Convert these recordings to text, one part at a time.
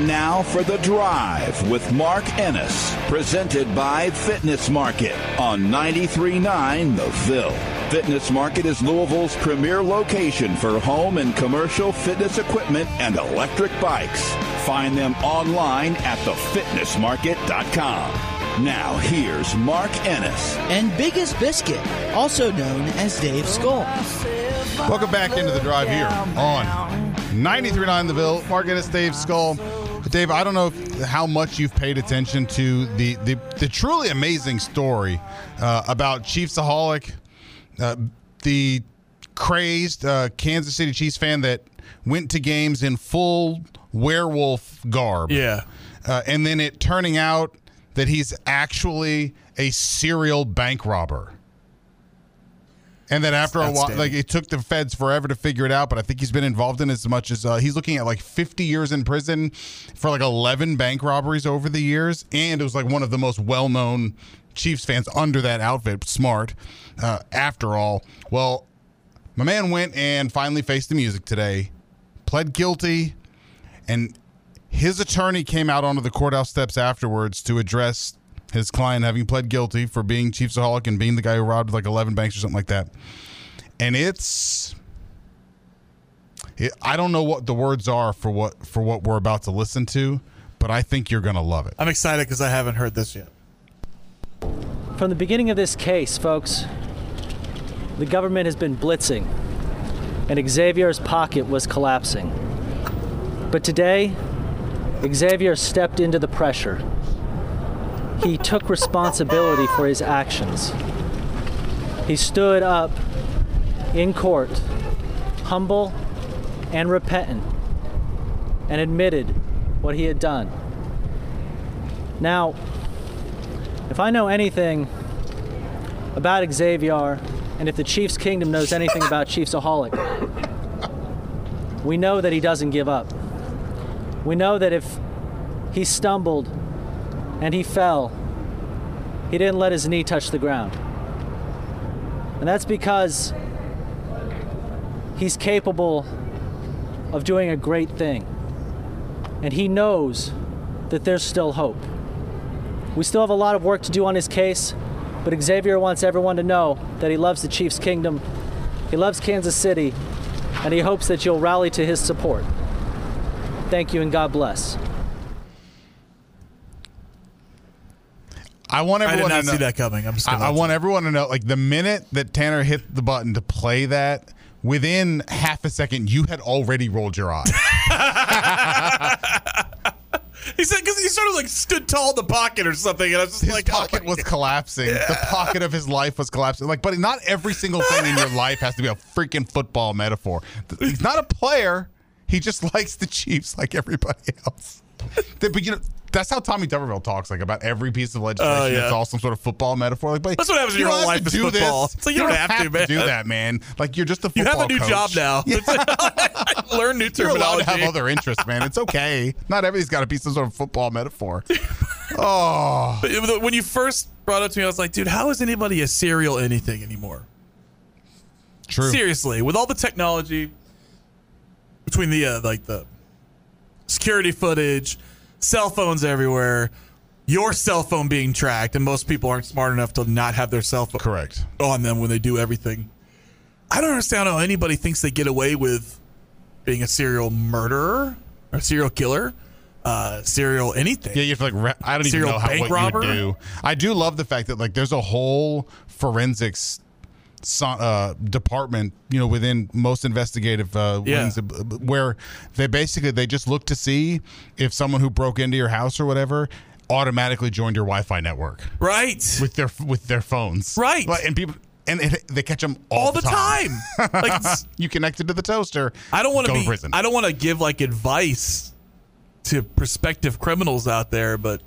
Time now for The Drive with Mark Ennis, presented by Fitness Market on 93.9 The Ville. Fitness Market is Louisville's premier location for home and commercial fitness equipment and electric bikes. Find them online at thefitnessmarket.com. Now, here's Mark Ennis. and Biggest Biscuit, also known as Dave Skull. Welcome back into the drive here on 93.9 The Ville. Mark Ennis, Dave Skull. Dave, I don't know if, how much you've paid attention to the, the, the truly amazing story uh, about Chiefsaholic, uh, the crazed uh, Kansas City Chiefs fan that went to games in full werewolf garb. Yeah. Uh, and then it turning out that he's actually a serial bank robber. And then after a while, like it took the feds forever to figure it out, but I think he's been involved in as much as uh, he's looking at like 50 years in prison for like 11 bank robberies over the years. And it was like one of the most well known Chiefs fans under that outfit. Smart, uh, after all. Well, my man went and finally faced the music today, pled guilty, and his attorney came out onto the courthouse steps afterwards to address his client having pled guilty for being Chiefsaholic and being the guy who robbed like 11 banks or something like that. And it's it, I don't know what the words are for what for what we're about to listen to, but I think you're going to love it. I'm excited because I haven't heard this yet. From the beginning of this case, folks, the government has been blitzing, and Xaviar's pocket was collapsing. But today, Xaviar stepped into the pressure. He took responsibility for his actions. He stood up in court, humble and repentant, and admitted what he had done. Now, if I know anything about Xaviar, and if the Chiefs Kingdom knows anything about Chiefsaholic, we know that he doesn't give up. We know that if he stumbled and he fell, he didn't let his knee touch the ground. And that's because he's capable of doing a great thing. And he knows that there's still hope. We still have a lot of work to do on his case, but Xaviar wants everyone to know that he loves the Chiefs Kingdom, he loves Kansas City, and he hopes that you'll rally to his support. Thank you and God bless. I want I did everyone not to know, see that coming. I'm just I, I want everyone to know like the minute that Tanner hit the button to play that, within half a second you had already rolled your eyes. He said because he sort of like stood tall in the pocket or something, and I was just His like, oh pocket my was God. collapsing. The pocket of his life was collapsing. Like, but not every single thing in your life has to be a freaking football metaphor. He's not a player. He just likes the Chiefs like everybody else. But you know, that's how Tommy Tuberville talks, like about every piece of legislation. Oh, yeah. It's all some sort of football metaphor. Like, but That's what happens you your whole life to is do football. This. It's like you don't have to, man. do that, man. Like you're just a football. You have a new coach. job now. Like- Learn new You're allowed terminology. to have other interests, man. It's okay. Not everything's got to be some sort of football metaphor. Oh, But when you first brought it to me, I was like, dude, how is anybody a serial anything anymore? true. Seriously, with all the technology between the uh, like the security footage, cell phones everywhere, your cell phone being tracked, and most people aren't smart enough to not have their cell phone Correct. on them when they do everything. I don't understand how anybody thinks they get away with being a serial murderer or a serial killer. uh, serial anything. Yeah, you have to like. Re- I don't even know how what robber? you do. I do love the fact that like there's a whole forensics uh, department, you know, within most investigative uh, Yeah. wings, uh, where they basically they just look to see if someone who broke into your house or whatever automatically joined your Wi-Fi network Right. with their with their phones. Right. Like, and people and it, they catch them all, all the time. like it's- you connected to the toaster. I don't want to be. prison. I don't want to give like advice to prospective criminals out there, but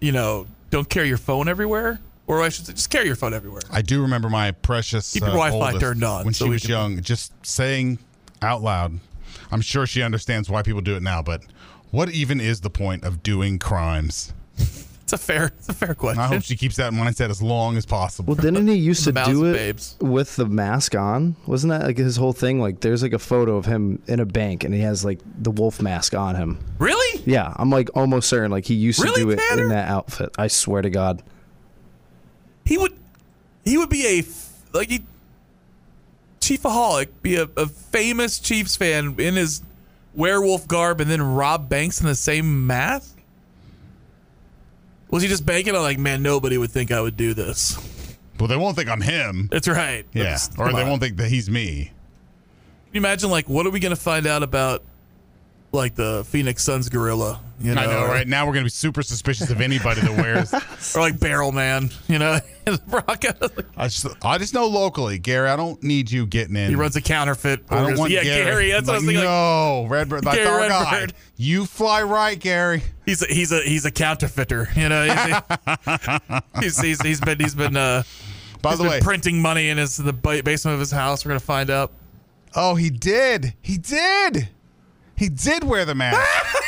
you know, don't carry your phone everywhere, or I should say, just carry your phone everywhere. I do remember my precious Keep your uh, Wi-Fi oldest, turned on when so she we was can- young, just saying out loud. I'm sure she understands why people do it now, but what even is the point of doing crimes? It's a fair. It's a fair question. I hope she keeps that mindset as long as possible. Well, didn't he used to do it babes. with the mask on? Wasn't that like his whole thing? Like, there's like a photo of him in a bank, and he has like the wolf mask on him. really? Yeah, I'm like almost certain like he used Really, to do it Tanner? in that outfit. I swear to God. He would. He would be a like he, chiefaholic, be a, a famous Chiefs fan in his werewolf garb, and then rob banks in the same mask. Was he just banking on like, man, nobody would think I would do this? Well, they won't think I'm him. That's right. Yeah, or they on. won't think that he's me. Can you imagine, like, what are we going to find out about, like, the Phoenix Suns gorilla? You know, I know, right? Now we're gonna be super suspicious of anybody that wears. or like Barrel Man, you know, in the Broncos. I just, I just know locally, Gary. I don't need you getting in. He runs a counterfeit. I don't want yeah, Gary. That's what I was Like, thinking. like, No, Redbird. That's Gary our guy. You fly right, Gary. he's a he's a he's a counterfeiter. You know, he's, he's, he's, he's been he's been uh, By he's the been way, printing money in his the basement of his house. We're gonna find out. oh, he did. He did. He did wear the mask.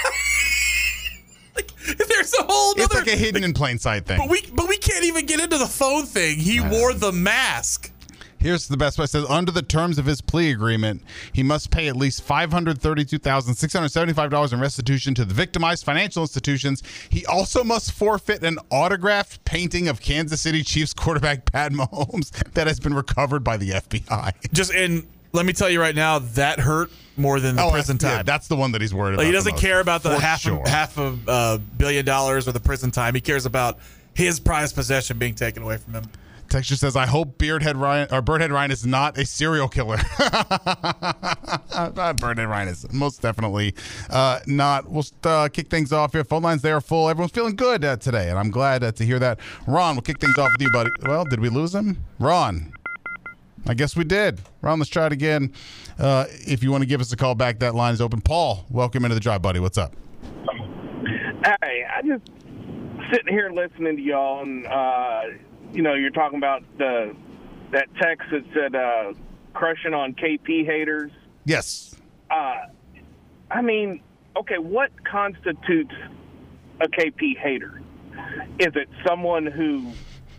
Like, there's a whole it's other. like a hidden in plain sight thing. but we but we can't even get into the phone thing. He wore the mask. Here's the best part. It says under the terms of his plea agreement, he must pay at least five hundred thirty-two thousand six hundred seventy-five dollars in restitution to the victimized financial institutions. He also must forfeit an autographed painting of Kansas City Chiefs quarterback Pat Mahomes that has been recovered by the FBI. Just and let me tell you right now, that hurt more than the Oh, prison yeah, time. that's the one that he's worried about. Like, he doesn't care about the half sure. a, half a uh, billion dollars or the prison time. He cares about his prized possession being taken away from him. Texture says, "I hope Beardhead Ryan or Birdhead Ryan is not a serial killer." Birdhead Ryan is most definitely uh, not. We'll uh, kick things off here. Phone lines they are full. Everyone's feeling good uh, today, and I'm glad uh, to hear that. Ron, we'll kick things off with you, buddy. Well, did we lose him, Ron? I guess we did. Ron, let's try it again. Uh, if you want to give us a call back, that line is open. Paul, welcome into the drive, buddy. What's up? Hey, I just sitting here listening to y'all, and uh, you know, you're talking about the that text that said uh, crushing on KP haters. Yes. Uh, I mean, okay, what constitutes a KP hater? Is it someone who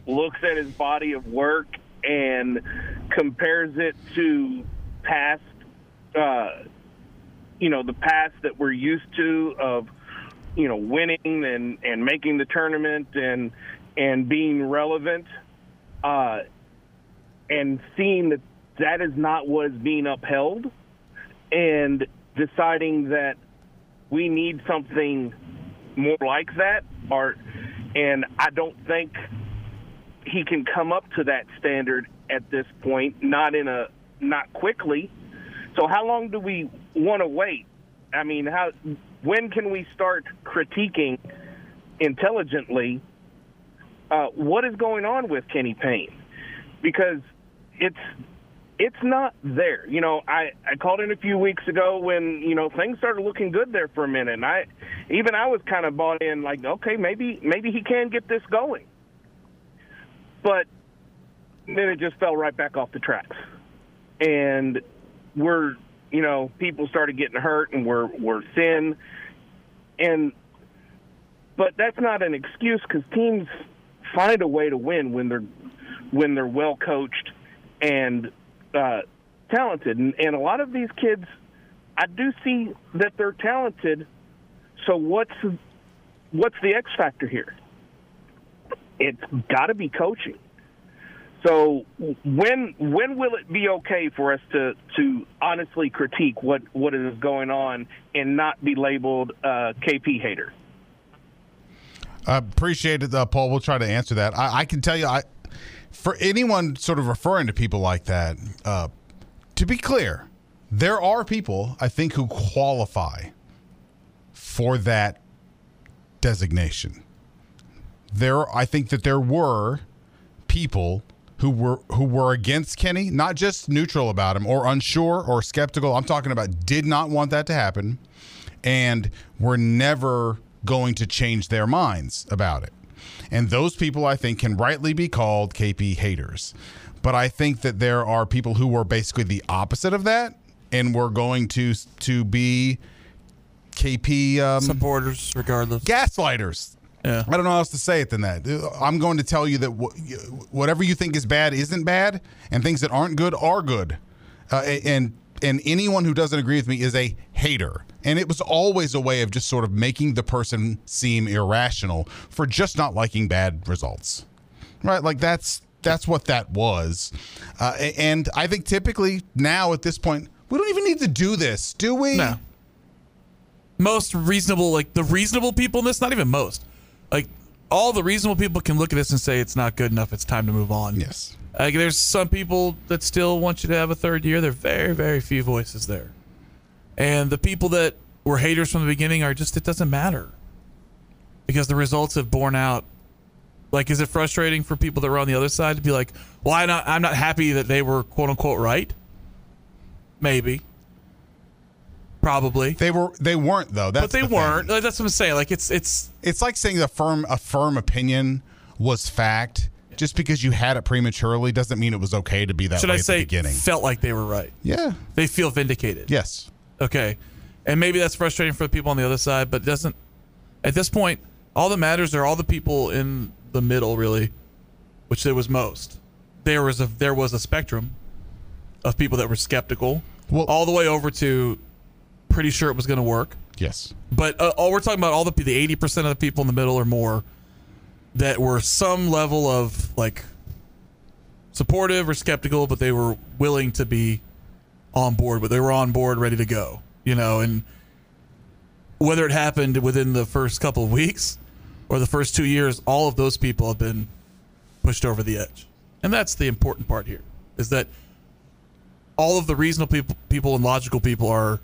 looks at his body of work and compares it to past, uh, you know, the past that we're used to of, you know, winning and, and making the tournament and and being relevant, uh, and seeing that that is not what is being upheld, and deciding that we need something more like that, or and I don't think he can come up to that standard at this point, not in a not quickly. So how long do we want to wait? I mean, how when can we start critiquing intelligently uh, what is going on with Kenny Payne? Because it's it's not there. You know, I, I called in a few weeks ago when, you know, things started looking good there for a minute. And I even I was kind of bought in like, okay, maybe maybe he can get this going. But then it just fell right back off the tracks. And we're you know, people started getting hurt and we're we're thin. And but that's not an excuse because teams find a way to win when they're when they're well coached and uh, talented. And, and a lot of these kids, I do see that they're talented. So what's what's the X factor here? It's got to be coaching. So when when will it be okay for us to to honestly critique what what is going on and not be labeled KP hater? I appreciate it, uh, Paul. We'll try to answer that. I, I can tell you, I for anyone sort of referring to people like that, uh, to be clear, there are people I think who qualify for that designation. There, I think that there were people who were who were against Kenny, not just neutral about him or unsure or skeptical. I'm talking about did not want that to happen, and were never going to change their minds about it. And those people, I think, can rightly be called KP haters. But I think that there are people who were basically the opposite of that, and were going to to be KP um, supporters, regardless. Gaslighters. Yeah. I don't know how else to say it than that. I'm going to tell you that whatever you think is bad isn't bad, and things that aren't good are good. Uh, and and anyone who doesn't agree with me is a hater. And it was always a way of just sort of making the person seem irrational for just not liking bad results. Right? Like that's that's what that was. Uh, and I think typically now at this point, we don't even need to do this, do we? No. Most reasonable, like the reasonable people in this, not even most, like all the reasonable people can look at this and say it's not good enough. It's time to move on. Yes. Like there's some people that still want you to have a third year. There are very, very few voices there. And the people that were haters from the beginning are just, it doesn't matter because the results have borne out. Like, is it frustrating for people that were on the other side to be like, well, I'm not, I'm not happy that they were quote unquote right? Maybe. Probably they were. They weren't though. That's but they the weren't. Like, that's what I'm saying. Like it's it's it's like saying a firm a firm opinion was fact. Just because you had it prematurely doesn't mean it was okay to be that Should way I at say the beginning. Felt like they were right. Yeah. They feel vindicated. Yes. Okay. And maybe that's frustrating for the people on the other side, but it doesn't. At this point, all that matters are all the people in the middle, really, which there was most. There was a there was a spectrum of people that were skeptical, well, all the way over to pretty sure it was going to work. Yes. But uh, all we're talking about all the the eighty percent of the people in the middle or more that were some level of like supportive or skeptical, but they were willing to be on board. But they were on board, ready to go. You know, and whether it happened within the first couple of weeks or the first two years, all of those people have been pushed over the edge, and that's the important part here. Is that all of the reasonable people, people and logical people are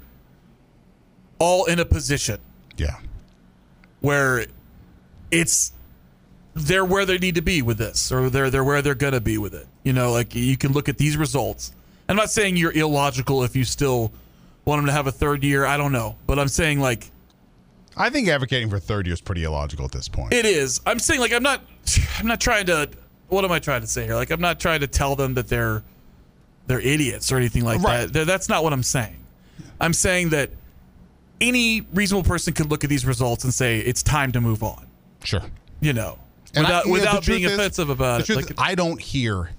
all in a position. Yeah. Where it's they're where they need to be with this, or they're they're where they're gonna be with it. You know, like you can look at these results. I'm not saying you're illogical if you still want them to have a third year. I don't know, but I'm saying like I think advocating for third year is pretty illogical at this point. It is. I'm saying like I'm not I'm not trying to what am I trying to say here? Like I'm not trying to tell them that they're they're idiots or anything like Right. that. That's not what I'm saying. I'm saying that any reasonable person could look at these results and say it's time to move on. Sure. You know, And I- without yeah, without being is- offensive about it. Like, is, I don't hear.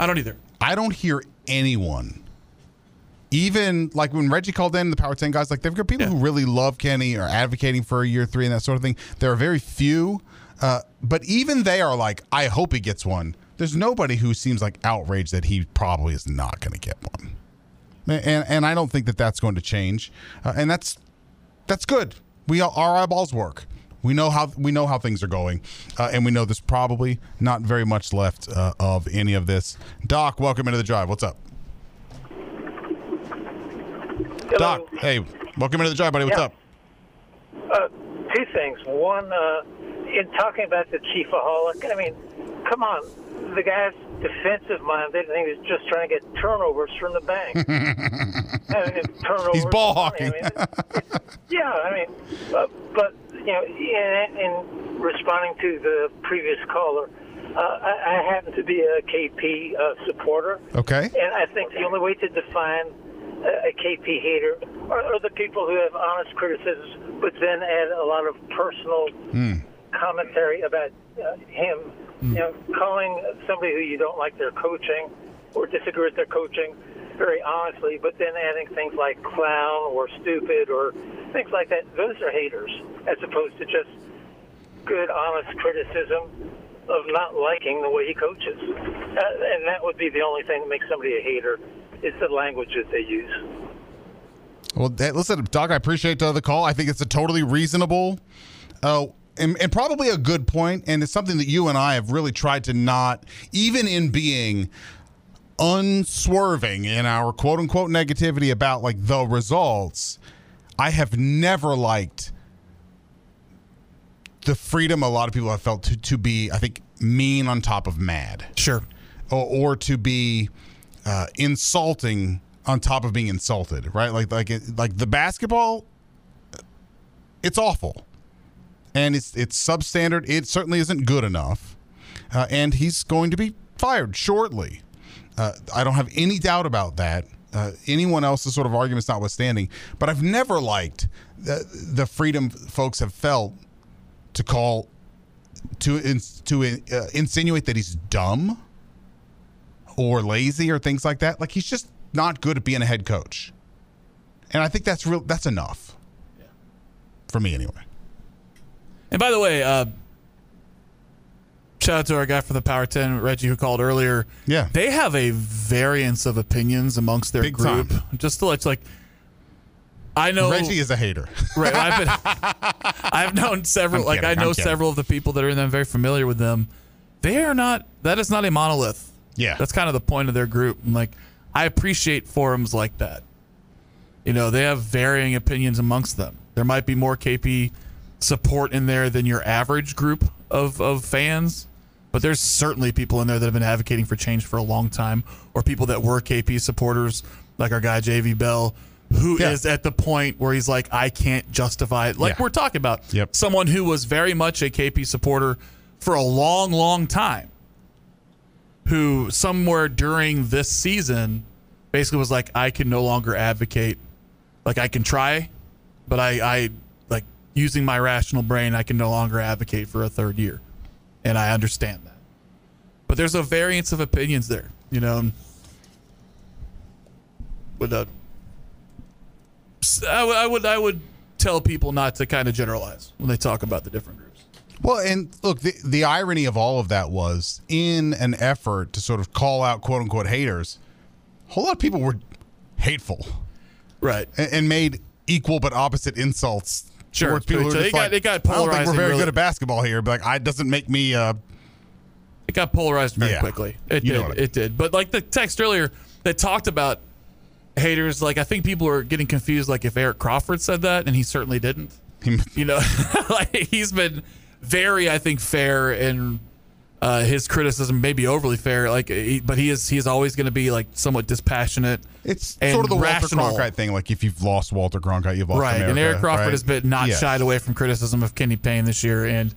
I don't either. I don't hear anyone. Even like when Reggie called in the Power Ten guys, like they've got people who really love Kenny or advocating for a year three and that sort of thing. There are very few, uh, but even they are like, I hope he gets one. There's nobody who seems like outraged that he probably is not going to get one, and and I don't think that that's going to change, uh, and that's that's good. We all, our eyeballs work. We know how we know how things are going, uh, and we know there's probably not very much left uh, of any of this. Doc, welcome into the drive. What's up? Doc, hey, welcome into the drive, buddy. What's Yeah. up? Uh, two things. One, uh, in talking about the chiefaholic, I mean, come on, the guy's defensive minded and he was just trying to get turnovers from the bank. I mean, turnovers He's ball I mean, hawking. it's- yeah, I mean, uh, but you know, in, in responding to the previous caller, uh, I, I happen to be a KP uh, supporter. Okay. And I think the only way to define a, a KP hater are, are the people who have honest criticisms, but then add a lot of personal commentary about uh, him. You know, calling somebody who you don't like their coaching or disagree with their coaching very honestly, but then adding things like clown or stupid or things like that. Those are haters, as opposed to just good, honest criticism of not liking the way he coaches, uh, and that would be the only thing that makes somebody a hater is the language that they use. Well, listen, Doc, I appreciate uh, the call. I think it's a totally reasonable uh, and, and probably a good point, and it's something that you and I have really tried to not, even in being unswerving in our quote unquote negativity about like the results, I have never liked the freedom a lot of people have felt to, to be, I think, mean on top of mad. Sure. Or, or to be uh, insulting on top of being insulted, right? Like like like the basketball, it's awful, and it's it's substandard. It certainly isn't good enough, uh, and he's going to be fired shortly. Uh, I don't have any doubt about that. Uh, anyone else's sort of arguments notwithstanding, but I've never liked the, the freedom folks have felt to call to to uh, insinuate that he's dumb or lazy or things like that. Like he's just not good at being a head coach, and I think that's real. That's enough for me anyway. And by the way, uh, shout out to our guy from the Power 10, Reggie, who called earlier. Yeah. They have a variance of opinions amongst their Big group. time. Just to let you, like, I know. Reggie is a hater. Right. I've been, I've known several, I'm like, kidding, I know several of the people that are in them, very familiar with them. They are not, that is not a monolith. Yeah. That's kind of the point of their group. And, like, I appreciate forums like that. You know, they have varying opinions amongst them. There might be more KP support in there than your average group of, of fans, but there's certainly people in there that have been advocating for change for a long time, or people that were KP supporters, like our guy JV Bell, who is Yeah. at the point where he's like, I can't justify it. Like Yeah. we're talking about Yep. someone who was very much a KP supporter for a long, long time who somewhere during this season basically was like, I can no longer advocate. Like I can try, but I, I using my rational brain, I can no longer advocate for a third year. And I understand that. But there's a variance of opinions there, you know. Uh, I would, I would, I would tell people not to kind of generalize when they talk about the different groups. Well, and look, the, the irony of all of that was in an effort to sort of call out quote unquote haters, a whole lot of people were hateful Right. and, and made equal but opposite insults. Sure. towards people So it got- like, it got I don't think we're very really- good at basketball here, but like, it doesn't make me. Uh, It got polarized very Yeah. quickly. It You know did. what I mean. It did. But like the text earlier that talked about haters, like I think people are getting confused. Like if Eric Crawford said that, and he certainly didn't. You know, like he's been very, I think, fair in uh, his criticism, may be overly fair. Like, he, but he is he is always going to be like somewhat dispassionate. it's sort of the rational. Walter Cronkite thing. Like if you've lost Walter Cronkite, you've lost right. America, and Eric Crawford right? has been not Yes. shied away from criticism of Kenny Payne this year, and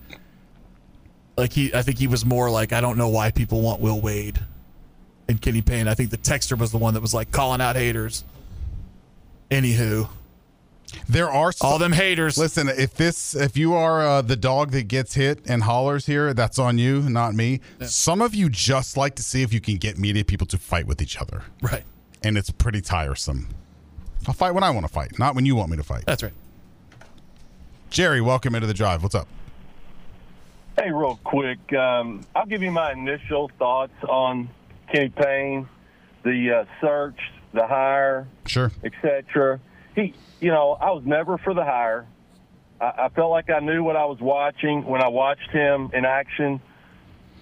like he, I think he was more like, I don't know why people want Will Wade and Kenny Payne. I think the texter was the one that was like calling out haters. Anywho, There are all them haters. Listen, if this, if you are uh, the dog that gets hit and hollers here, that's on you, not me. Some of you just like to see if you can get media people to fight with each other, Right. and it's pretty tiresome. I'll fight when I want to fight, not when you want me to fight. That's right. Jerry, welcome into the drive. What's up? Hey, real quick, um, I'll give you my initial thoughts on Kenny Payne, the uh, search, the hire, Sure. etc. He, you know, I was never for the hire. I, I felt like I knew what I was watching when I watched him in action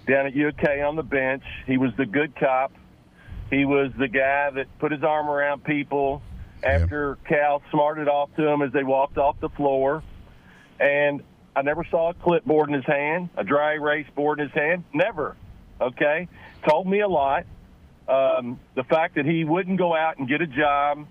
down at UK on the bench. He was the good cop. He was the guy that put his arm around people after Cal smarted off to him as they walked off the floor. And I never saw a clipboard in his hand, a dry erase board in his hand. Never. Okay? Told me a lot. Um, the fact that he wouldn't go out and get a job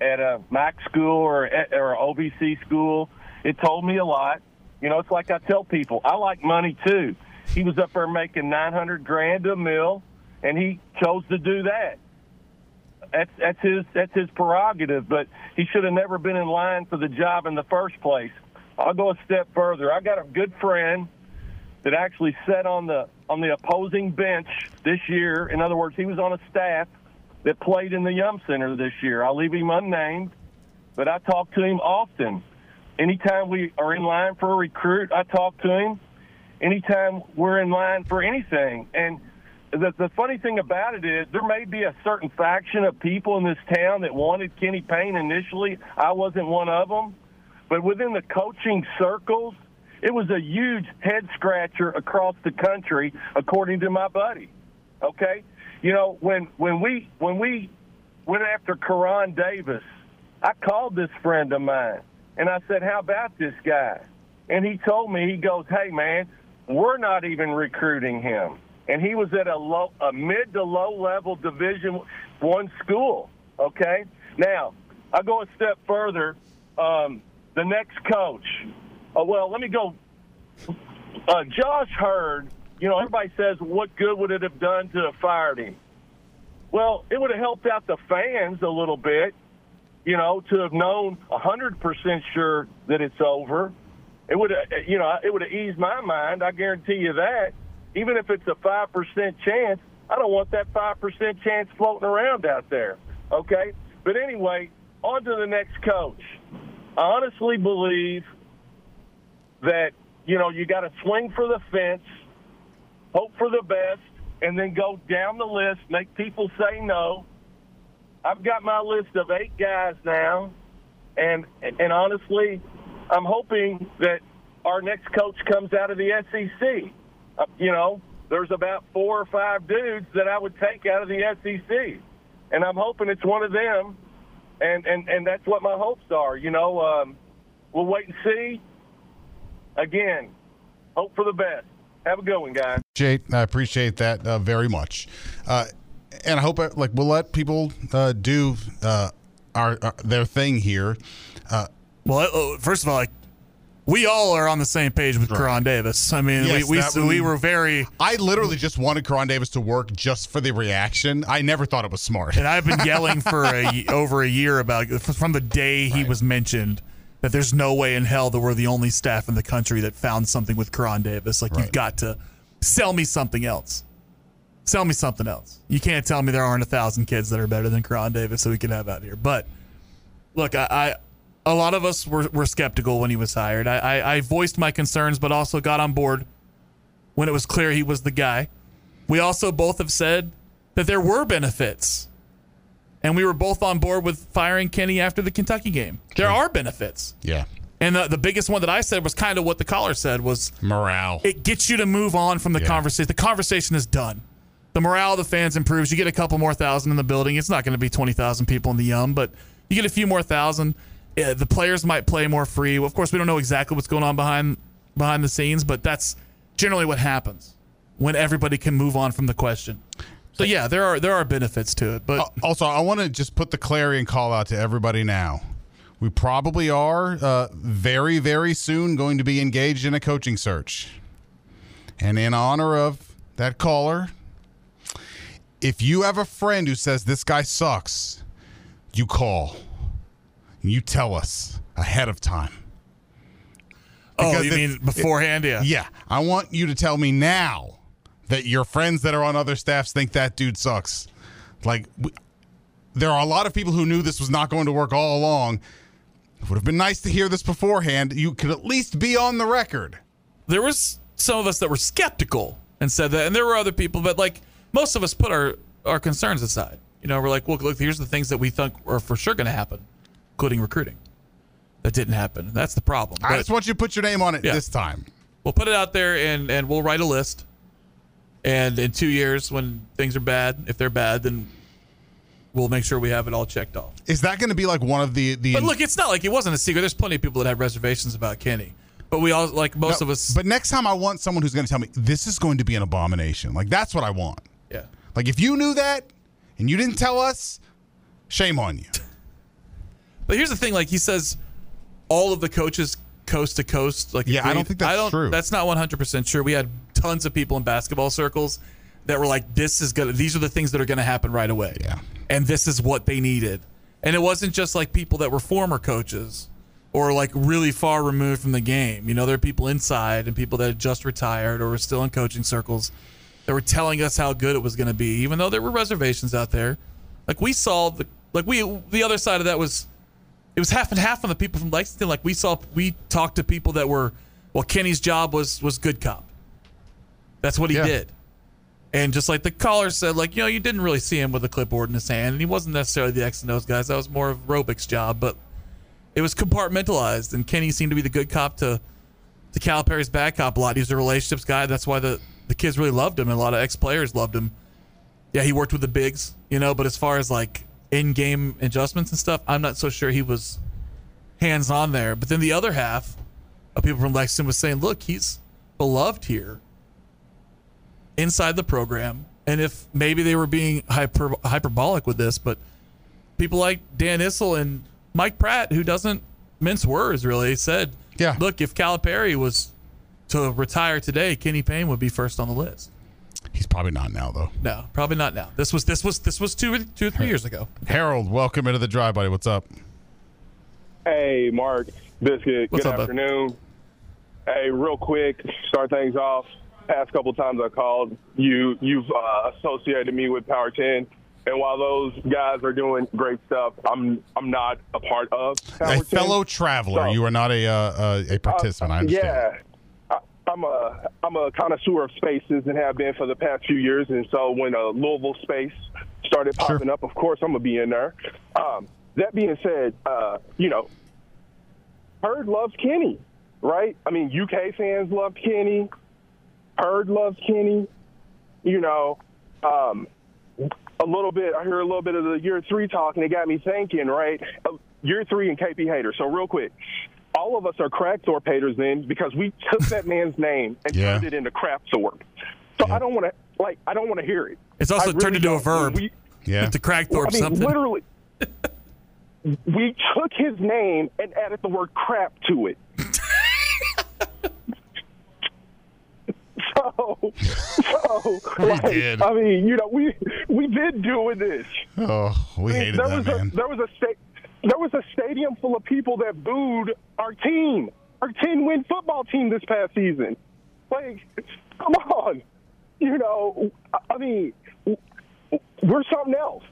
at a MAC school or or a OVC school, it told me a lot. You know, it's like I tell people, I like money too. He was up there making nine hundred grand a mill, and he chose to do that. That's that's his that's his prerogative, but he should have never been in line for the job in the first place. I'll go a step further. I got a good friend that actually sat on the on the opposing bench this year. In other words, he was on a staff that played in the Yum Center this year. I'll leave him unnamed, but I talk to him often. Anytime we are in line for a recruit, I talk to him. anytime we're in line for anything. And the, the funny thing about it is there may be a certain faction of people in this town that wanted Kenny Payne initially. I wasn't one of them. But within the coaching circles, it was a huge head scratcher across the country, according to my buddy. Okay, you know when when we when we went after Koron Davis, I called this friend of mine and I said, "How about this guy?" And he told me, he goes, "Hey man, we're not even recruiting him." And he was at a low, a mid to low level Division One school. Okay, now I go a step further. Um, the next coach. Oh, well, let me go. Uh, Josh Heird, you know, everybody says, what good would it have done to have fired him? Well, it would have helped out the fans a little bit, you know, to have known 100% sure that it's over. It would have, you know, it would have eased my mind. I guarantee you that. Even if it's a 5% chance, I don't want that 5% chance floating around out there. Okay? But anyway, on to the next coach. I honestly believe that you know you got to swing for the fence, hope for the best, and then go down the list, make people say no. I've got my list of eight guys now, and and honestly, I'm hoping that our next coach comes out of the SEC. Uh, you know, there's about four or five dudes that I would take out of the SEC, and I'm hoping it's one of them and and and that's what my hopes are. You know, um, we'll wait and see. Again, hope for the best. Have a good one, guys. Jake, I appreciate that uh, very much, uh, and I hope uh, like we'll let people uh, do uh, our, our, their thing here. Uh, well, first of all, like we all are on the same page with right. Koron Davis. I mean, yes, we we, we, were very. I literally just wanted Koron Davis to work just for the reaction. I never thought it was smart. And I've been yelling for a, over a year about from the day he right. was mentioned that there's no way in hell that we're the only staff in the country that found something with Koron Davis. Like right. you've got to sell me something else. Sell me something else. You can't tell me there aren't a thousand kids that are better than Koron Davis that we can have out here. But look, I, I a lot of us were, were skeptical when he was hired. I, I, I, voiced my concerns, but also got on board when it was clear he was the guy. We also both have said that there were benefits. And we were both on board with firing Kenny after the Kentucky game. There are benefits. Yeah. And the, the biggest one that I said was kind of what the caller said was morale. It gets you to move on from the yeah. conversation. The conversation is done. The morale of the fans improves. You get a couple more thousand in the building. It's not going to be 20,000 people in the Yum, but you get a few more thousand yeah, the players might play more free. Of course, we don't know exactly what's going on behind behind the scenes, but that's generally what happens when everybody can move on from the question. So yeah, there are there are benefits to it, but also I want to just put the clarion call out to everybody now. We probably are uh, very very soon going to be engaged in a coaching search, and in honor of that caller, if you have a friend who says this guy sucks, you call you tell us ahead of time. Oh, because oh, you mean beforehand? Yeah. Yeah. I want you to tell me now that your friends that are on other staffs think that dude sucks. Like, we, there are a lot of people who knew this was not going to work all along. It would have been nice to hear this beforehand. You could at least be on the record. There was some of us that were skeptical and said that, and there were other people, but like most of us put our our concerns aside. You know, we're like, well, look, here's the things that we think are for sure going to happen including recruiting. That didn't happen. That's the problem. I just want you to put your name on it yeah. this time. We'll put it out there and, and we'll write a list. And in two years, when things are bad, if they're bad, then we'll make sure we have it all checked off. Is that going to be like one of the the? But look, it's not like it wasn't a secret. There's plenty of people that have reservations about Kenny, but we all like most no, of us. But next time, I want someone who's going to tell me this is going to be an abomination. Like that's what I want. Yeah. Like if you knew that and you didn't tell us, shame on you. But here's the thing: like he says, all of the coaches coast to coast. Like yeah, agreed. I don't think that's I don't, true. That's not 100 percent sure. We had tons of people in basketball circles that were like, "This is gonna. These are the things that are gonna happen right away." Yeah, and this is what they needed. And it wasn't just like people that were former coaches or like really far removed from the game. You know, there are people inside and people that had just retired or were still in coaching circles that were telling us how good it was going to be, even though there were reservations out there. Like we saw the like we the other side of that was it was half and half on the people from Lexington. Like we saw, we talked to people that were, well, Kenny's job was was good cop. That's what he Yeah. did. And just like the caller said, like, you know, you didn't really see him with a clipboard in his hand, and he wasn't necessarily the X and O's guys. That was more of Robic's job, but it was compartmentalized. And Kenny seemed to be the good cop to to Calipari's bad cop a lot. He was a relationships guy. That's why the the kids really loved him, and a lot of ex players loved him. Yeah, he worked with the bigs, you know, but as far as like in game adjustments and stuff, I'm not so sure he was hands on there. But then the other half of people from Lexington was saying, look, he's beloved here inside the program. And if maybe they were being hyper, hyperbolic with this, but people like Dan Issel and Mike Pratt, who doesn't mince words really, said, Yeah. look, if Calipari was to retire today, Kenny Payne would be first on the list. He's probably not now though. No, probably not now. This was this was this was two two or three years ago. Harold, welcome into the drive, buddy. What's up? Hey, Mark, Biscuit. What's good up, bud? afternoon. Hey, real quick, start things off. Past couple times I called, you you've uh, associated me with Power Ten, and while those guys are doing great stuff, I'm I'm not a part of Power A 10. fellow traveler. So- you are not a uh, uh, a participant. I understand. Yeah. I- I'm a I'm a connoisseur of spaces and have been for the past few years. And so when a Louisville space started popping up, of course I'm gonna be in there. Um, that being said, uh, you know, Heird loves Kenny, right? I mean, UK fans love Kenny. Heird loves Kenny. You know, um, a little bit. I hear a little bit of the year three talk, and it got me thinking. Right, Uh, year three and KP haters. So real quick, all of us are Kragthorpe haters then because we took that man's name and Yeah. turned it into Crapthorpe. So I don't want to like. I don't want to hear it. It's also really turned into a verb. We, Yeah. To Kragthorpe I mean, something. literally. we took his name and added the word crap to it. so, so like, did. I mean, you know, we we've been doing this. Oh, we I mean, hated there that was man. A, there was a sta- there was a stadium full of people that booed our team, our ten win football team this past season. Like, come on, you know, I- I mean, we're something else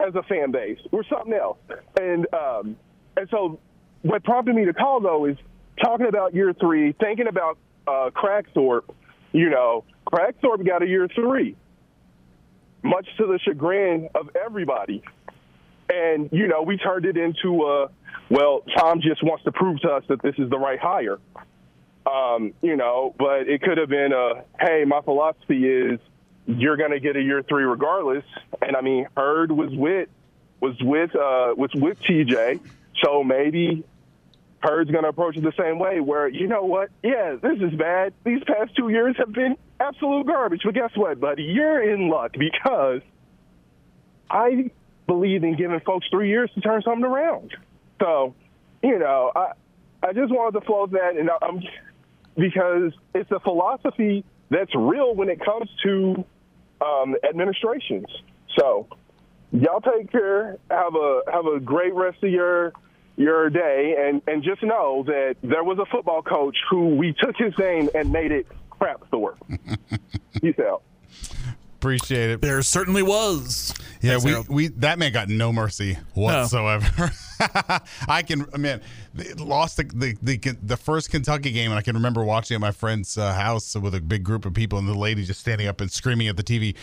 as a fan base. We're something else, and um, and so what prompted me to call though is talking about year three, thinking about uh, Kragthorpe. You know, Kragthorpe got a year three, much to the chagrin of everybody. And you know, we turned it into a well. Tom just wants to prove to us that this is the right hire. Um, you know, but it could have been a hey, my philosophy is you're going to get a year three regardless. And I mean, Heird was with was with uh, was with TJ, so maybe Heird's going to approach it the same way. Where you know what? Yeah, this is bad. These past two years have been absolute garbage. But guess what, buddy? You're in luck because I believe in giving folks three years to turn something around. So, you know, I I just wanted to float that, and I'm because it's a philosophy that's real when it comes to um, administrations. So, y'all take care. Have a have a great rest of your your day, and and just know that there was a football coach who we took his name and made it crap Thor. Peace out. Appreciate it. There certainly was. Yeah, Thanks, we, Harold. we that man got no mercy whatsoever. I can, man, they lost the, the the the first Kentucky game, and I can remember watching at my friend's uh, house with a big group of people, and the lady just standing up and screaming at the TV.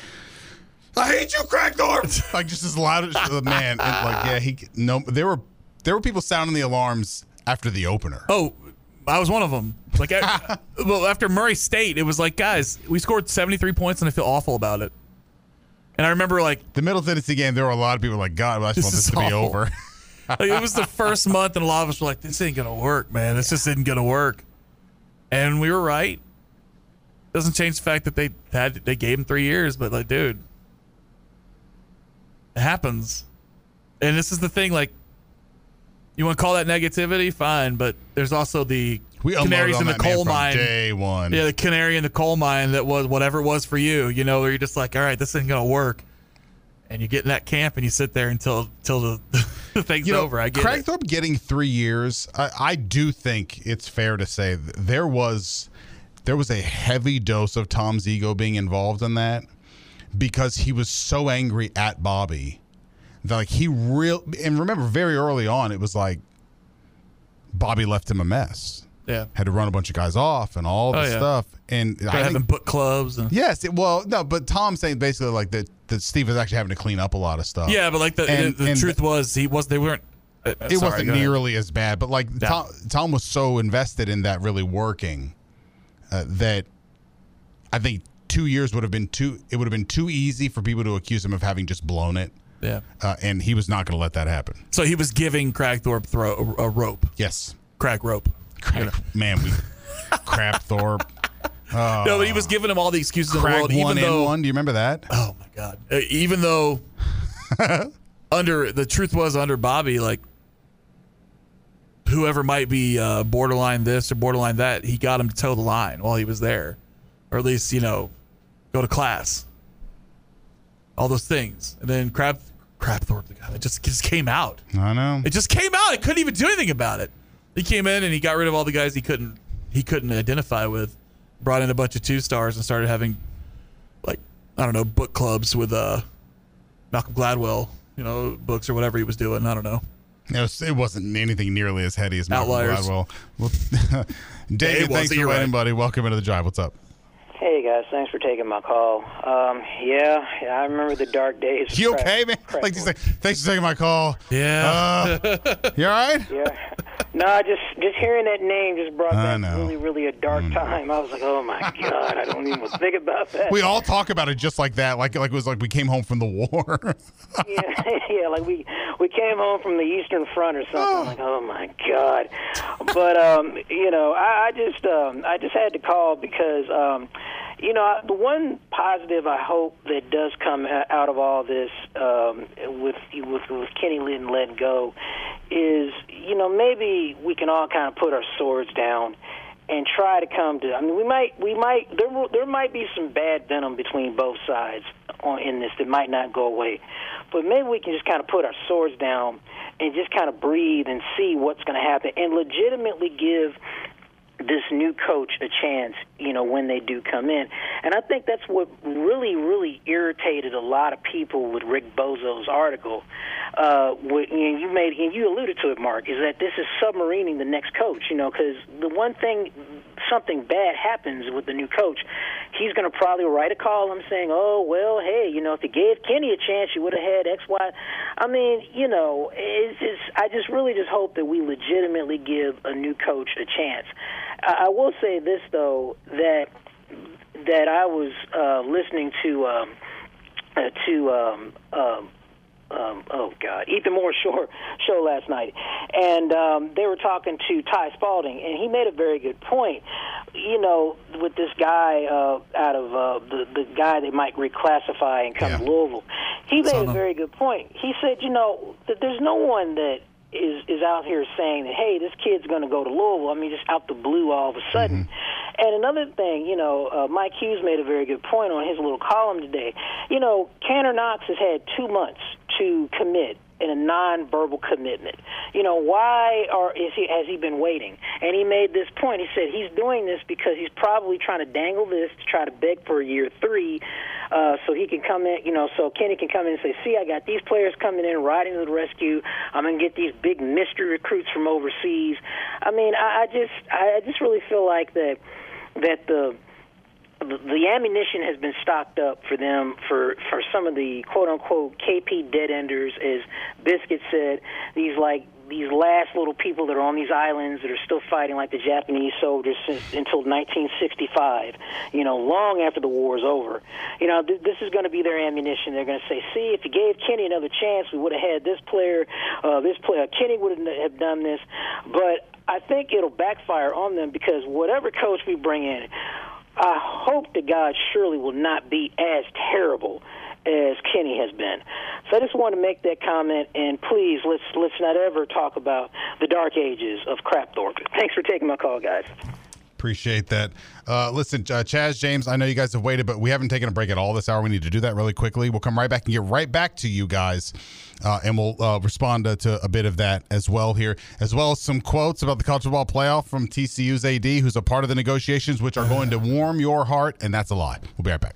I hate you, Kragthorpe! like just as loud as the man. And like, yeah, he no. There were there were people sounding the alarms after the opener. Oh, I was one of them. Like, I, well, after Murray State, it was like, guys, we scored 73 points and I feel awful about it. And I remember, like, the Middle Tennessee game, there were a lot of people like, God, I just want this is to be over. like, it was the first month, and a lot of us were like, this ain't going to work, man. This just isn't going to work. And we were right. Doesn't change the fact that they had they gave him three years, but like, dude, it happens. And this is the thing, like, you want to call that negativity, fine, but there's also the We canaries in the coal mine. day one. Yeah, the canary in the coal mine that was whatever it was for you. You know, where you're just like, all right, this isn't gonna work, and you get in that camp and you sit there until until the, the thing's You know, over. I get it. Kragthorpe getting three years. I, I do think it's fair to say there was there was a heavy dose of Tom's ego being involved in that because he was so angry at Bobby like he real and remember very early on it was like Bobby left him a mess. Yeah. had to run a bunch of guys off and all Oh, this yeah. stuff. And Started I having book clubs and yes, it, well, no, but Tom's saying basically like that that Steve is actually having to clean up a lot of stuff. yeah, but like the And- the, the and truth was he was they weren't. uh, it sorry, wasn't go ahead. nearly as bad, but like Yeah. Tom, Tom was so invested in that really working uh, that I think two years would have been too. It would have been too easy for people to accuse him of having just blown it. Yeah. uh, and he was not going to let that happen. So he was giving Kragthorpe throw a, a rope. Yes, Crag rope. Crack, man, we crap Thorpe. Uh, no, but he was giving him all the excuses in the crack world, one even though. one. Do you remember that? Oh my god! Uh, even though under the truth was under Bobby, like whoever might be uh, borderline this or borderline that, he got him to toe the line while he was there, or at least you know, go to class. All those things, and then Crab Crabthorpe, the guy, it just just came out. I know. It just came out. It couldn't even do anything about it. He came in and he got rid of all the guys he couldn't he couldn't identify with. Brought in a bunch of two stars and started having like I don't know book clubs with uh Malcolm Gladwell, you know, books or whatever he was doing. I don't know. It, was, it wasn't anything nearly as heady as Malcolm Outliers. Gladwell. Well, was, thanks for waiting, right. buddy. Welcome into the drive. What's up? Hey guys, thanks for taking my call. Um, yeah, yeah, I remember the dark days. You crack- okay, man? Like, he's like, thanks for taking my call. Yeah. Uh, you all right? Yeah. No, just just hearing that name just brought I back know. really, really a dark time. I was like, oh my god, I don't even think about that. We all talk about it just like that, like like it was like we came home from the war. yeah, yeah, like we we came home from the Eastern Front or something. Like, oh my god! But um, you know, I, I just um, I just had to call because um, you know the one positive I hope that does come out of all this um, with with with Kenny Lynn letting go is you know maybe we can all kind of put our swords down and try to come to. I mean, we might, we might, there, there might be some bad venom between both sides on in this that might not go away, but maybe we can just kind of put our swords down and just kind of breathe and see what's going to happen, and legitimately give this new coach a chance, you know, when they do come in. And I think that's what really, really irritated a lot of people with Rick Bozich's article. Uh, you made, and you alluded to it, Mark, is that this is submarining the next coach. You know, because the one thing, something bad happens with the new coach, he's going to probably write a column saying, "Oh, well, hey, you know, if you gave Kenny a chance, you would have had X, Y." I mean, you know, it's just, I just really just hope that we legitimately give a new coach a chance. I, I will say this though that that I was uh, listening to um, uh, to um, um, um, oh God, Ethan Moore's show, show last night, and um, they were talking to Ty Spalding, and he made a very good point. You know, with this guy uh, out of uh, the the guy they might reclassify and come to Louisville, he made a very good point. He said, you know, that there's no one that is is out here saying that hey this kid's going to go to Louisville. I mean just out the blue all of a sudden. And another thing, you know, uh, Mike Hughes made a very good point on his little column today. You know, Tanner Knox has had two months to commit in a non-verbal commitment. You know, why or is he has he been waiting? And he made this point. He said he's doing this because he's probably trying to dangle this to try to beg for a year three, uh, so he can come in. You know, so Kenny can come in and say, "See, I got these players coming in, riding to the rescue. I'm gonna get these big mystery recruits from overseas." I mean, I, I just, I just really feel like that, that the the ammunition has been stocked up for them for for some of the quote unquote KP dead enders, as Biscuit said. These like these last little people that are on these islands that are still fighting like the Japanese soldiers since until 1965. You know, long after the war is over. You know, th- this is going to be their ammunition. They're going to say, "See, if you gave Kenny another chance, we would have had this player. Uh, this player, Kenny would have done this." But I think it'll backfire on them because whatever coach we bring in, I hope to God surely will not be as terrible as Kenny has been. So I just want to make that comment, and please let's let's not ever talk about the dark ages of Crapthorpe. Thanks for taking my call, guys. Appreciate that. Uh, listen, uh, Chaz, James, I know you guys have waited, but we haven't taken a break at all this hour. We need to do that really quickly. We'll come right back and get right back to you guys, uh, and we'll uh, respond to, to a bit of that as well here, as well as some quotes about the college football playoff from TCU's AD, who's a part of the negotiations, which are going to warm your heart, and that's a lot. We'll be right back.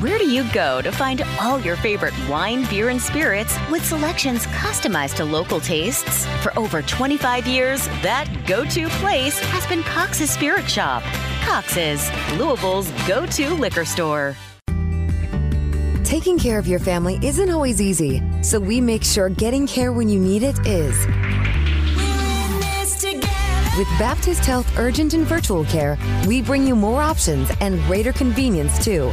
Where do you go to find all your favorite wine, beer, and spirits with selections customized to local tastes? For over 25 years, that go to place has been Cox's Spirit Shop. Cox's, Louisville's go to liquor store. Taking care of your family isn't always easy, so we make sure getting care when you need it is. With Baptist Health Urgent and Virtual Care, we bring you more options and greater convenience too.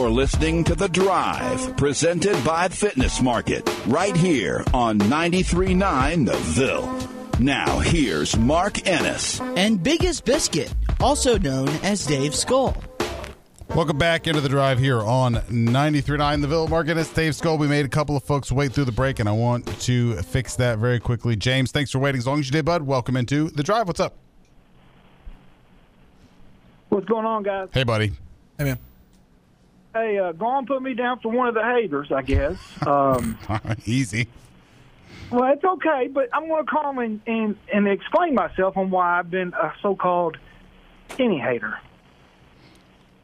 You're listening to The Drive, presented by Fitness Market, right here on 93.9 The Ville. Now, here's Mark Ennis. And Biggest Biscuit, also known as Dave Skull. Welcome back into the drive here on 93.9 The Ville Market. It's Dave Skull. We made a couple of folks wait through the break, and I want to fix that very quickly. James, thanks for waiting as long as you did, bud. Welcome into the drive. What's up? What's going on, guys? Hey, buddy. Hey, man. Hey, uh, go on, put me down for one of the haters, I guess. Um, Easy. well, it's okay, but I'm going to call and, and and explain myself on why I've been a so-called Kenny hater.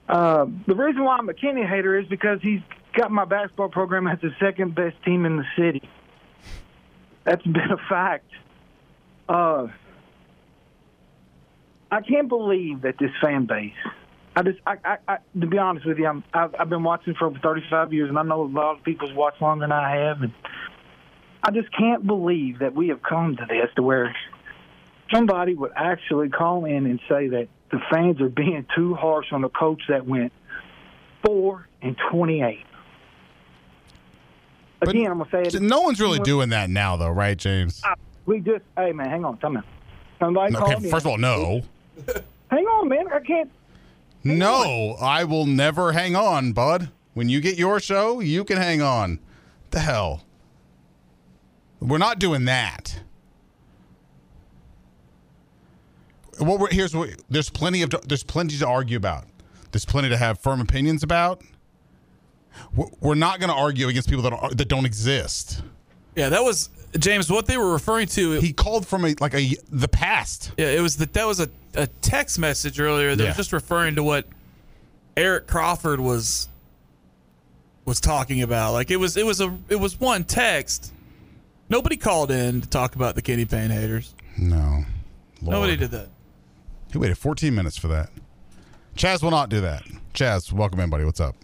Uh, the reason why I'm a Kenny hater is because he's got my basketball program as the second best team in the city. That's been a fact. Uh, I can't believe that this fan base. I just, I, I, I to be honest with you, I'm, I've, I've been watching for over 35 years, and I know a lot of people's watched longer than I have, and I just can't believe that we have come to this to where somebody would actually call in and say that the fans are being too harsh on a coach that went four and 28. Again, I'm gonna say it. No one's really doing that now, though, right, James? I- we just, hey man, hang on, come on. Somebody okay, me. first of all, no. hang on, man. I can't. No, I will never hang on, bud. When you get your show, you can hang on. The hell? We're not doing that. What we're, here's what there's plenty of there's plenty to argue about. There's plenty to have firm opinions about. We're- We're not going to argue against people that are, that don't exist. Yeah, that was James. What they were referring to. He called from a like a the past. Yeah, it was that. That was a, a text message earlier that Yeah. was just referring to what Eric Crawford was was talking about. Like it was. It was a. It was one text. Nobody called in to talk about the Kenny Payne haters. No, Nobody did that. He waited 14 minutes for that. Chaz will not do that. Chaz, welcome in, buddy. What's up?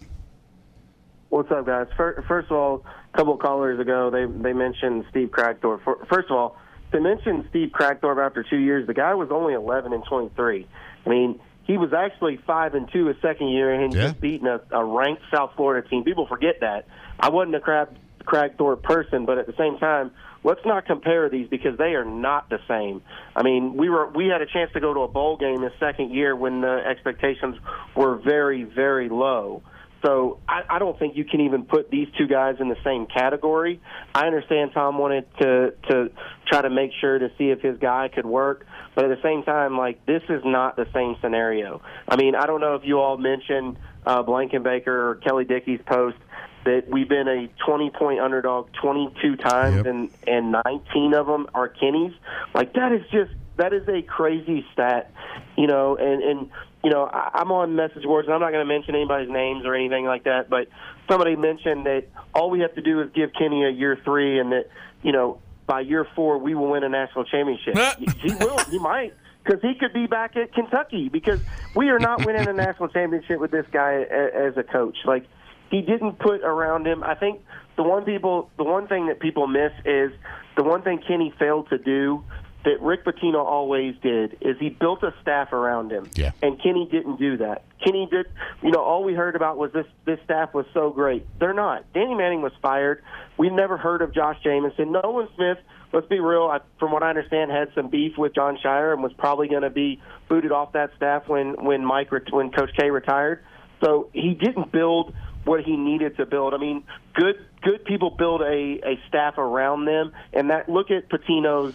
What's up, guys? Fir- First of all, a couple of callers ago, they they mentioned Steve Crackthorpe. First of all, they mentioned Steve Crackthorpe after two years. The guy was only 11 and 23. I mean, he was actually five and two his second year, and just beating a, a ranked South Florida team. People forget that. I wasn't a Crab Crackthorpe person, but at the same time, let's not compare these because they are not the same. I mean, we were we had a chance to go to a bowl game his second year when the expectations were very very low. So I, I don't think you can even put these two guys in the same category. I understand Tom wanted to to try to make sure to see if his guy could work, but at the same time, like this is not the same scenario. I mean, I don't know if you all mentioned uh, Blankenbaker or Kelly Dickey's post that we've been a 20 point underdog 22 times and and 19 of them are Kenny's. Like that is just that is a crazy stat, you know. And and you know I, I'm on message boards and I'm not going to mention anybody's names or anything like that. But somebody mentioned that all we have to do is give Kenny a year three, and that you know by year four we will win a national championship. he, will. He might because he could be back at Kentucky because we are not winning a national championship with this guy a- as a coach. Like he didn't put around him. I think the one people, the one thing that people miss is the one thing Kenny failed to do that Rick Pitino always did is he built a staff around him. Yeah. And Kenny didn't do that. Kenny did, you know, all we heard about was this this staff was so great. They're not. Danny Manning was fired. We've never heard of Josh Jamieson. Nolan Smith, let's be real, I, from what I understand, had some beef with Jon Scheyer and was probably going to be booted off that staff when when Mike when Coach K retired. So he didn't build what he needed to build. I mean, good good people build a a staff around them, and that look at Pitino's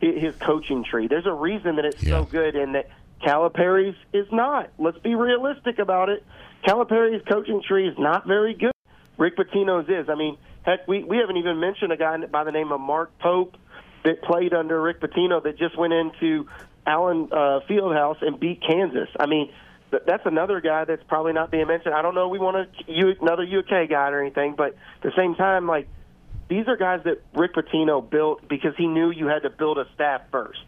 his coaching tree. There's a reason that it's so good, and that Calipari's is not. Let's be realistic about it. Calipari's coaching tree is not very good. Rick Pitino's is. I mean, heck, we we haven't even mentioned a guy by the name of Mark Pope that played under Rick Pitino that just went into Allen uh, Fieldhouse and beat Kansas. I mean, th- that's another guy that's probably not being mentioned. I don't know. We want a U- another UK guy or anything, but at the same time, like these are guys that Rick Pitino built because he knew you had to build a staff first.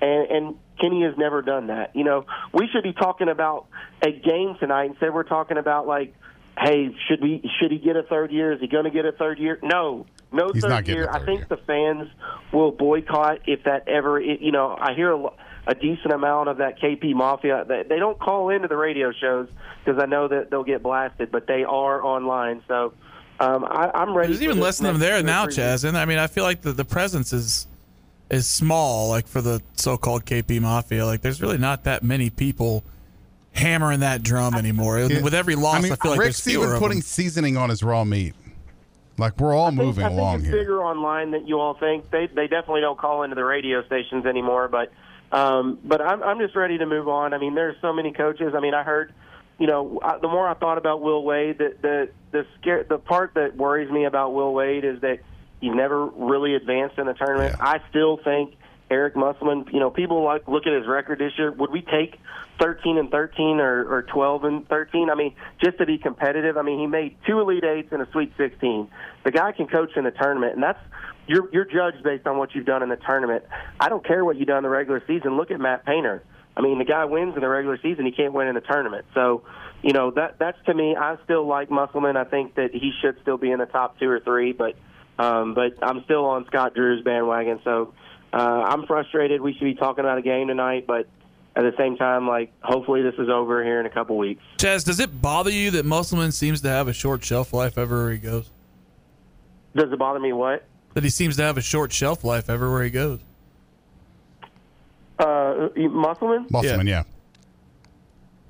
And, and Kenny has never done that. You know, we should be talking about a game tonight instead we're talking about like, hey, should we should he get a third year? Is he going to get a third year? No, no He's third year. third I think the fans will boycott if that ever. It, you know, I hear a, a decent amount of that KP Mafia. They, they don't call into the radio shows because I know that they'll get blasted, but they are online. So um, I, I'm ready. There's even less of them there now, Chaz. And I mean, I feel like the, the presence is is small, like for the so-called KP Mafia. Like, there's really not that many people hammering that drum anymore. Yeah. With every loss, I, I mean, feel like Rick's there's fewer even of putting them. seasoning on his raw meat. Like we're all I think, moving I think along it's here. bigger online than you all think. They they definitely don't call into the radio stations anymore. But um, but I'm I'm just ready to move on. I mean, there's so many coaches. I mean, I heard, you know, I, the more I thought about Will Wade, the the the scare the part that worries me about Will Wade is that he's never really advanced in the tournament. I still think Eric Musselman. You know, people like look at his record this year. Would we take 13 and 13 or, or 12 and 13? I mean, just to be competitive. I mean, he made two Elite Eights and a Sweet 16. The guy can coach in the tournament, and that's you're you're judged based on what you've done in the tournament. I don't care what you've done in the regular season. Look at Matt Painter. I mean, the guy wins in the regular season. He can't win in the tournament. So, you know, that that's to me. I still like Musselman. I think that he should still be in the top two or three, but um, but I'm still on Scott Drew's bandwagon. So uh, I'm frustrated. We should be talking about a game tonight, but at the same time, like hopefully this is over here in a couple weeks. Chaz, does it bother you that Musselman seems to have a short shelf life everywhere he goes? Does it bother me what? That he seems to have a short shelf life everywhere he goes. Uh, Musselman? Musselman, yeah.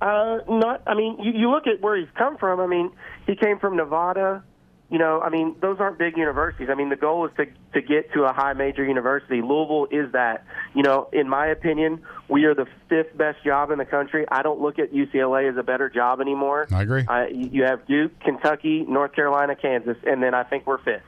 Uh, not. I mean, you, you look at where he's come from. I mean, he came from Nevada. You know, I mean, those aren't big universities. I mean, the goal is to to get to a high major university. Louisville is that. You know, in my opinion, we are the fifth best job in the country. I don't look at UCLA as a better job anymore. I agree. I, you have Duke, Kentucky, North Carolina, Kansas, and then I think we're fifth.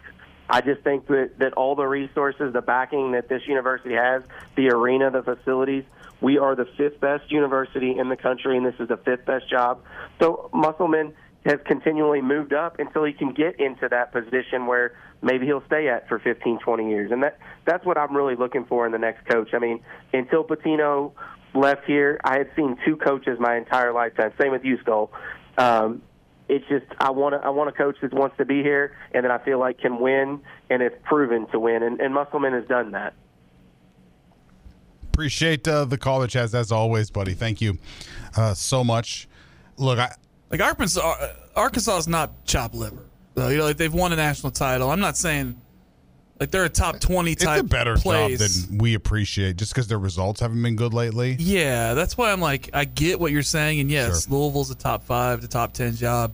I just think that, that all the resources, the backing that this university has, the arena, the facilities, we are the fifth best university in the country, and this is the fifth best job. So Musselman has continually moved up until he can get into that position where maybe he'll stay at for 15, 20 years. And that that's what I'm really looking for in the next coach. I mean, until Pitino left here, I had seen two coaches my entire lifetime. Same with you, Skull. Um, it's just I want to I want a coach that wants to be here and that I feel like can win and is proven to win. And, and Musselman has done that. Appreciate uh, the call that Chaz as always, buddy. Thank you uh, so much. Look, I Like Arkansas, Arkansas is not chop liver. So, you know, like they've won a national title. I'm not saying like they're a top 20 type. it's a better place. job than we appreciate, just because their results haven't been good lately. Yeah, that's why I'm like, I get what you're saying, and yes, Louisville's a top five to top ten job,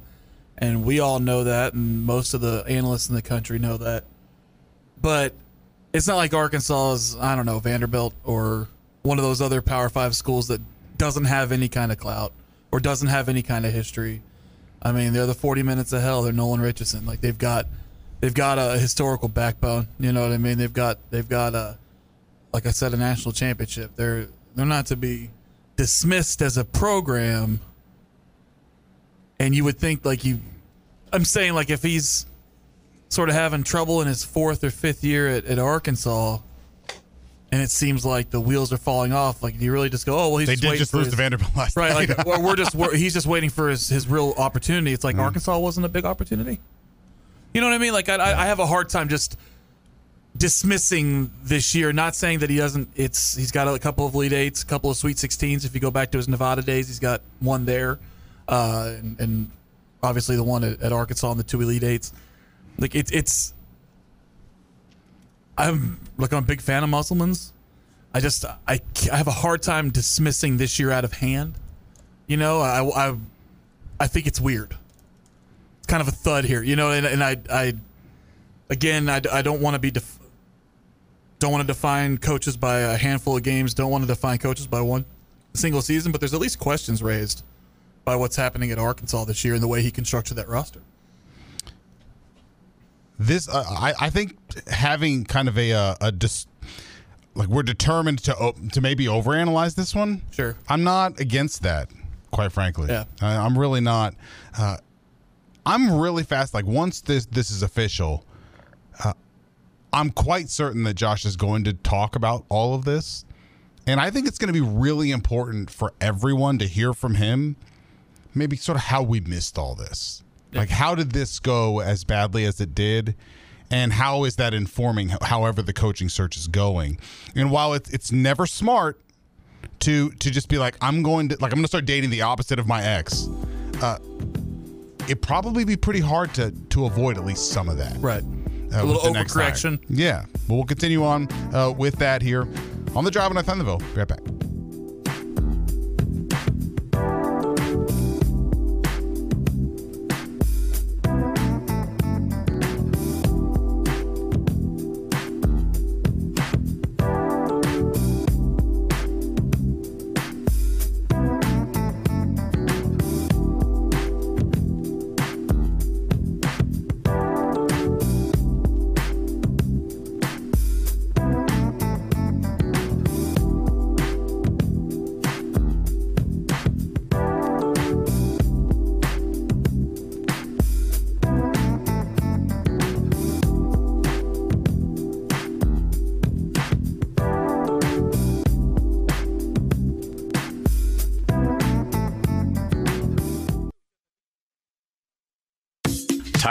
and we all know that, and most of the analysts in the country know that. But it's not like Arkansas is, I don't know, Vanderbilt or one of those other Power Five schools that doesn't have any kind of clout or doesn't have any kind of history. I mean, they're the 40 minutes of hell. They're Nolan Richardson. Like they've got, they've got a historical backbone. You know what I mean? They've got, they've got a, like I said, a national championship. They're they're not to be dismissed as a program. And you would think like you, I'm saying like if he's sort of having trouble in his fourth or fifth year at, at Arkansas, and it seems like the wheels are falling off. Like, do you really just go, oh well, he's They just did just lose his- to Vanderbilt last right? night. Like, we're just we're, he's just waiting for his, his real opportunity. It's Mm. like Arkansas wasn't a big opportunity. You know what I mean? Like, I, I I have a hard time just dismissing this year. Not saying that he doesn't. It's he's got a couple of lead eights, a couple of Sweet 16s. If you go back to his Nevada days, he's got one there, uh, and, and obviously the one at, at Arkansas and the two elite eights. Like it's it's. I'm like I'm a big fan of Musselman's. I just I, I have a hard time dismissing this year out of hand. You know, I I, I think it's weird. It's kind of a thud here, you know, and, and I I again I, I don't want to be def- don't want to define coaches by a handful of games. Don't want to define coaches by one single season. But there's at least questions raised by what's happening at Arkansas this year and the way he constructed that roster. this uh, I, I think having kind of a uh, a dis, like we're determined to o- to maybe overanalyze this one. Sure, I'm not against that, quite frankly. Yeah. I, I'm really not. Uh, I'm really fast. Like once this this is official, uh, I'm quite certain that Josh is going to talk about all of this, and I think it's going to be really important for everyone to hear from him. Maybe sort of how we missed all this. Like, how did this go as badly as it did? And how is that informing however the coaching search is going? And while it's, it's never smart to to just be like, I'm going to like I'm going to start dating the opposite of my ex, uh, it'd probably be pretty hard to to avoid at least some of that. Right. Uh, A little with the next hire. overcorrection. Yeah. But we'll continue on uh, with that here on the drive on Thunderville. Be right back.